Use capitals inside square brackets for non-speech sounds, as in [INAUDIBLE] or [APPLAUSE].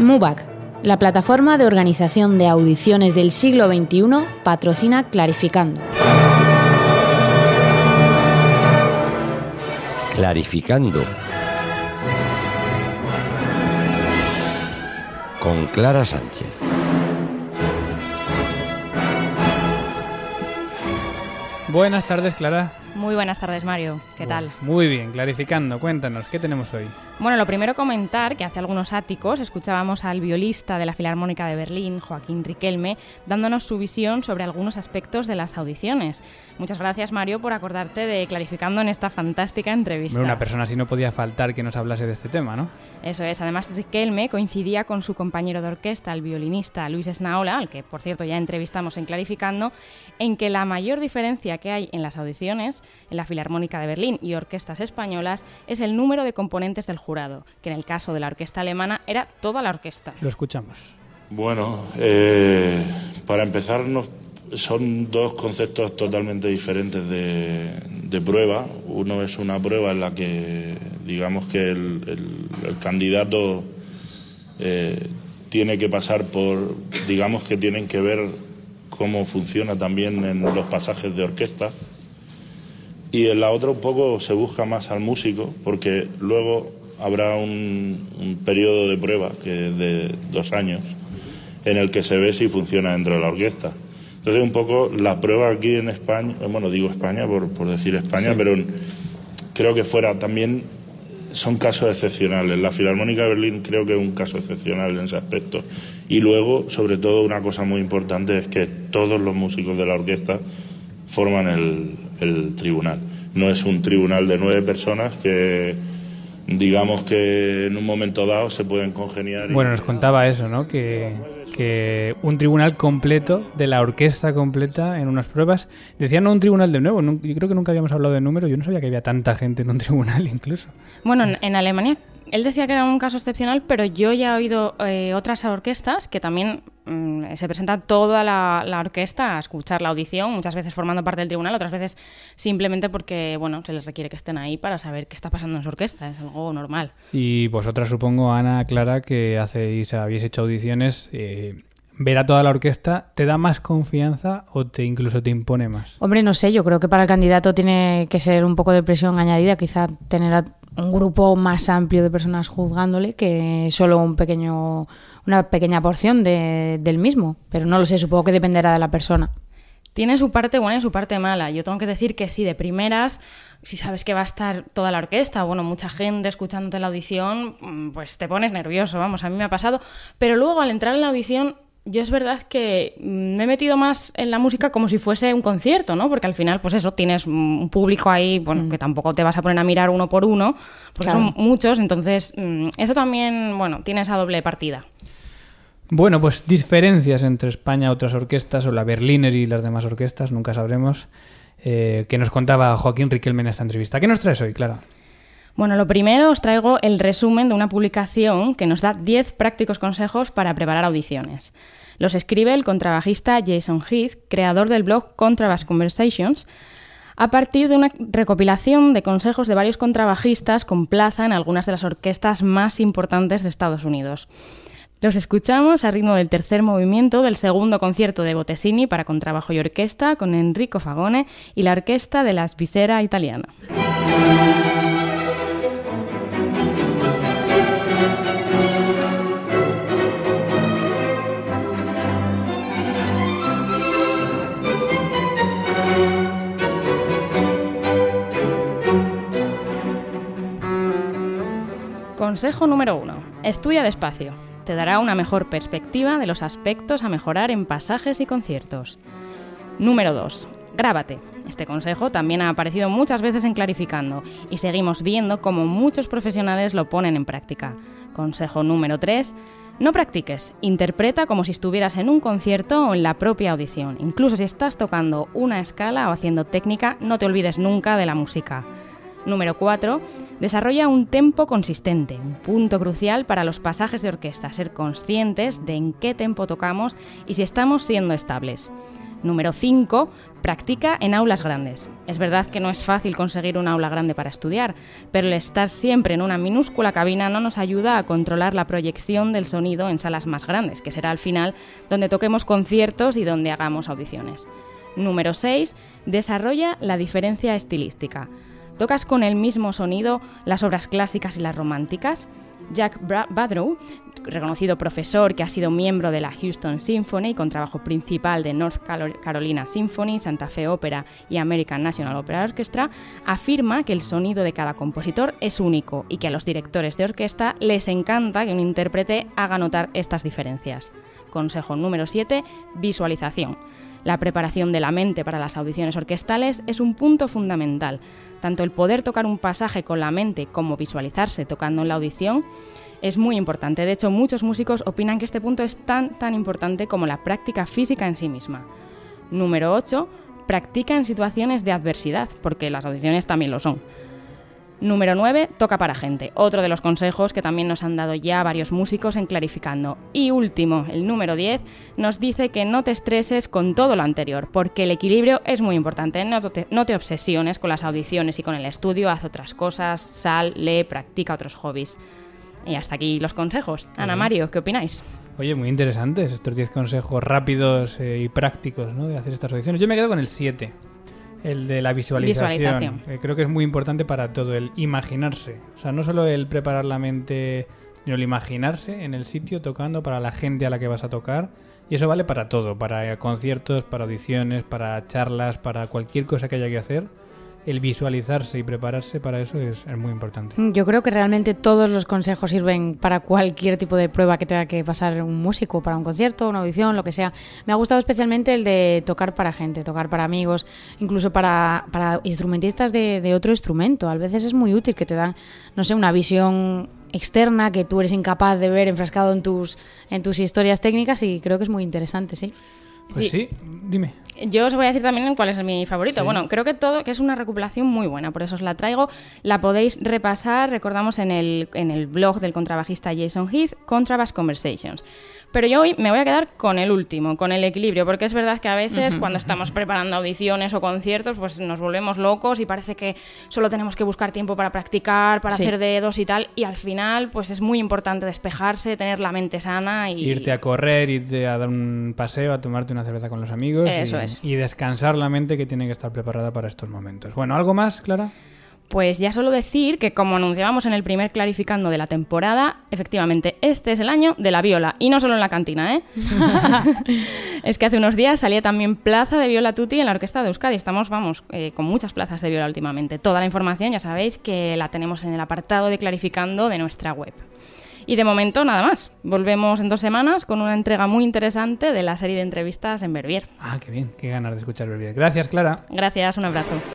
MUBAC, la plataforma de organización de audiciones del siglo XXI, patrocina Clarificando. Clarificando. Con Clara Sánchez. Buenas tardes, Clara. Muy buenas tardes, Mario. ¿Qué tal? Muy bien, clarificando. Cuéntanos, ¿qué tenemos hoy? Bueno, lo primero comentar que hace algunos áticos escuchábamos al violista de la Filarmónica de Berlín, Joaquín Riquelme, dándonos su visión sobre algunos aspectos de las audiciones. Muchas gracias, Mario, por acordarte de clarificando en esta fantástica entrevista. Una persona así no podía faltar que nos hablase de este tema, ¿no? Eso es. Además, Riquelme coincidía con su compañero de orquesta, el violinista Luis Esnaola, al que, por cierto, ya entrevistamos en Clarificando, en que la mayor diferencia que hay en las audiciones en la Filarmónica de Berlín y orquestas españolas es el número de componentes del jurado, que en el caso de la orquesta alemana era toda la orquesta. Lo escuchamos. Bueno, eh, para empezar, son dos conceptos totalmente diferentes de, prueba. Uno es una prueba en la que, digamos que el, candidato eh, tiene que pasar por, digamos que tienen que ver cómo funciona también en los pasajes de orquesta y en la otra un poco se busca más al músico, porque luego habrá un, periodo de prueba, que es de dos años, en el que se ve si funciona dentro de la orquesta. Entonces, un poco la prueba aquí en España, bueno, digo España por, por decir España, pero creo que fuera también son casos excepcionales. La Filarmónica de Berlín creo que es un caso excepcional en ese aspecto. Y luego, sobre todo, una cosa muy importante es que todos los músicos de la orquesta forman el, el tribunal. No es un tribunal de nueve personas que digamos que en un momento dado se pueden congeniar. Bueno, nos contaba eso, ¿no? Que, que, un tribunal completo, de la orquesta completa en unas pruebas. Decían no un tribunal de nuevo, yo creo que nunca habíamos hablado de número, yo no sabía que había tanta gente en un [LAUGHS] tribunal incluso. Bueno, en Alemania él decía que era un caso excepcional, pero yo ya he oído eh, otras orquestas que también mm, se presenta toda la, orquesta a escuchar la audición, muchas veces formando parte del tribunal, otras veces simplemente porque bueno se les requiere que estén ahí para saber qué está pasando en su orquesta, es algo normal. Y vosotras supongo, Ana, Clara, que hacéis, habéis hecho audiciones. Eh, ver a toda la orquesta te da más confianza o te incluso te impone más? Hombre, no sé, yo creo que para el candidato tiene que ser un poco de presión añadida, quizá tener a un grupo más amplio de personas juzgándole que solo un pequeño, una pequeña porción de, del mismo. Pero no lo sé, supongo que dependerá de la persona. Tiene su parte buena y su parte mala. Yo tengo que decir que sí, de primeras, si sabes que va a estar toda la orquesta, bueno, mucha gente escuchándote la audición, mm, pues te pones nervioso, vamos, a mí me ha pasado. Pero luego al entrar en la audición yo es verdad que me he metido más en la música como si fuese un concierto, ¿no? Porque al final, pues eso, tienes un público ahí, bueno, mm. que tampoco te vas a poner a mirar uno por uno, porque son muchos, entonces mm, eso también, bueno, tiene esa doble partida. Bueno, pues diferencias entre España otras orquestas, o la Berliner y las demás orquestas, nunca sabremos, eh, que nos contaba Joaquín Riquelme en esta entrevista. ¿Qué nos traes hoy, Clara? Bueno, lo primero os traigo el resumen de una publicación que nos da 10 prácticos consejos para preparar audiciones. Los escribe el contrabajista Jason Heath, creador del blog Contrabass Conversations, a partir de una recopilación de consejos de varios contrabajistas con plaza en algunas de las orquestas más importantes de Estados Unidos. Los escuchamos a ritmo del tercer movimiento del segundo concierto de Bottesini para contrabajo y orquesta con Enrico Fagone y la orquesta de la Svizzera italiana. Consejo número 1. Estudia despacio. Te dará una mejor perspectiva de los aspectos a mejorar en pasajes y conciertos. Número 2. Grábate. Este consejo también ha aparecido muchas veces en Clarificando y seguimos viendo cómo muchos profesionales lo ponen en práctica. Consejo número 3. No practiques, interpreta como si estuvieras en un concierto o en la propia audición. Incluso si estás tocando una escala o haciendo técnica, no te olvides nunca de la música. Número 4. Desarrolla un tempo consistente, un punto crucial para los pasajes de orquesta, ser conscientes de en qué tempo tocamos y si estamos siendo estables. Número 5. Practica en aulas grandes. Es verdad que no es fácil conseguir un aula grande para estudiar, pero el estar siempre en una minúscula cabina no nos ayuda a controlar la proyección del sonido en salas más grandes, que será al final donde toquemos conciertos y donde hagamos audiciones. Número 6. Desarrolla la diferencia estilística. ¿Tocas con el mismo sonido las obras clásicas y las románticas? Jack Badrow, reconocido profesor que ha sido miembro de la Houston Symphony con trabajo principal de North Carolina Symphony, Santa Fe Opera y American National Opera Orchestra, afirma que el sonido de cada compositor es único y que a los directores de orquesta les encanta que un intérprete haga notar estas diferencias. Consejo número 7, visualización. La preparación de la mente para las audiciones orquestales es un punto fundamental. Tanto el poder tocar un pasaje con la mente como visualizarse tocando en la audición es muy importante. De hecho, muchos músicos opinan que este punto es tan tan importante como la práctica física en sí misma. Número 8. Practica en situaciones de adversidad, porque las audiciones también lo son. Número 9, toca para gente. Otro de los consejos que también nos han dado ya varios músicos en Clarificando. Y último, el número 10, nos dice que no te estreses con todo lo anterior, porque el equilibrio es muy importante. No te, no te obsesiones con las audiciones y con el estudio, haz otras cosas, sal, lee, practica otros hobbies. Y hasta aquí los consejos. Ana Mario, ¿qué opináis? Oye, muy interesantes estos 10 consejos rápidos eh, y prácticos ¿no? de hacer estas audiciones. Yo me quedo con el 7 el de la visualización. Eh, creo que es muy importante para todo, el imaginarse. O sea, no solo el preparar la mente, sino el imaginarse en el sitio tocando para la gente a la que vas a tocar. Y eso vale para todo, para conciertos, para audiciones, para charlas, para cualquier cosa que haya que hacer el visualizarse y prepararse para eso es, muy importante. Yo creo que realmente todos los consejos sirven para cualquier tipo de prueba que tenga que pasar un músico, para un concierto, una audición, lo que sea. Me ha gustado especialmente el de tocar para gente, tocar para amigos, incluso para, para instrumentistas de, de otro instrumento. A veces es muy útil que te dan, no sé, una visión externa que tú eres incapaz de ver enfrascado en tus, en tus historias técnicas y creo que es muy interesante, sí. Pues sí. dime. Yo os voy a decir también cuál es mi favorito. Bueno, creo que todo, que es una recopilación muy buena, por eso os la traigo. La podéis repasar, recordamos, en el, en el blog del contrabajista Jason Heath, Contrabass Conversations. Pero yo hoy me voy a quedar con el último, con el equilibrio, porque es verdad que a veces cuando estamos preparando audiciones o conciertos, pues nos volvemos locos y parece que solo tenemos que buscar tiempo para practicar, para hacer dedos y tal, y al final pues es muy importante despejarse, tener la mente sana y... Irte a correr, irte a dar un paseo, a tomarte una cerveza con los amigos Eso y, es. y descansar la mente que tiene que estar preparada para estos momentos. Bueno, ¿algo más, Clara? Pues ya solo decir que, como anunciábamos en el primer clarificando de la temporada, efectivamente, este es el año de la viola. Y no solo en la cantina, ¿eh? [LAUGHS] [LAUGHS] es que hace unos días salía también plaza de viola tutti en la Orquesta de Euskadi. Estamos, vamos, eh, con muchas plazas de viola últimamente. Toda la información ya sabéis que la tenemos en el apartado de clarificando de nuestra web. Y de momento nada más. Volvemos en dos semanas con una entrega muy interesante de la serie de entrevistas en Verbier. Ah, qué bien. Qué ganas de escuchar Verbier. Gracias, Clara. Gracias, un abrazo.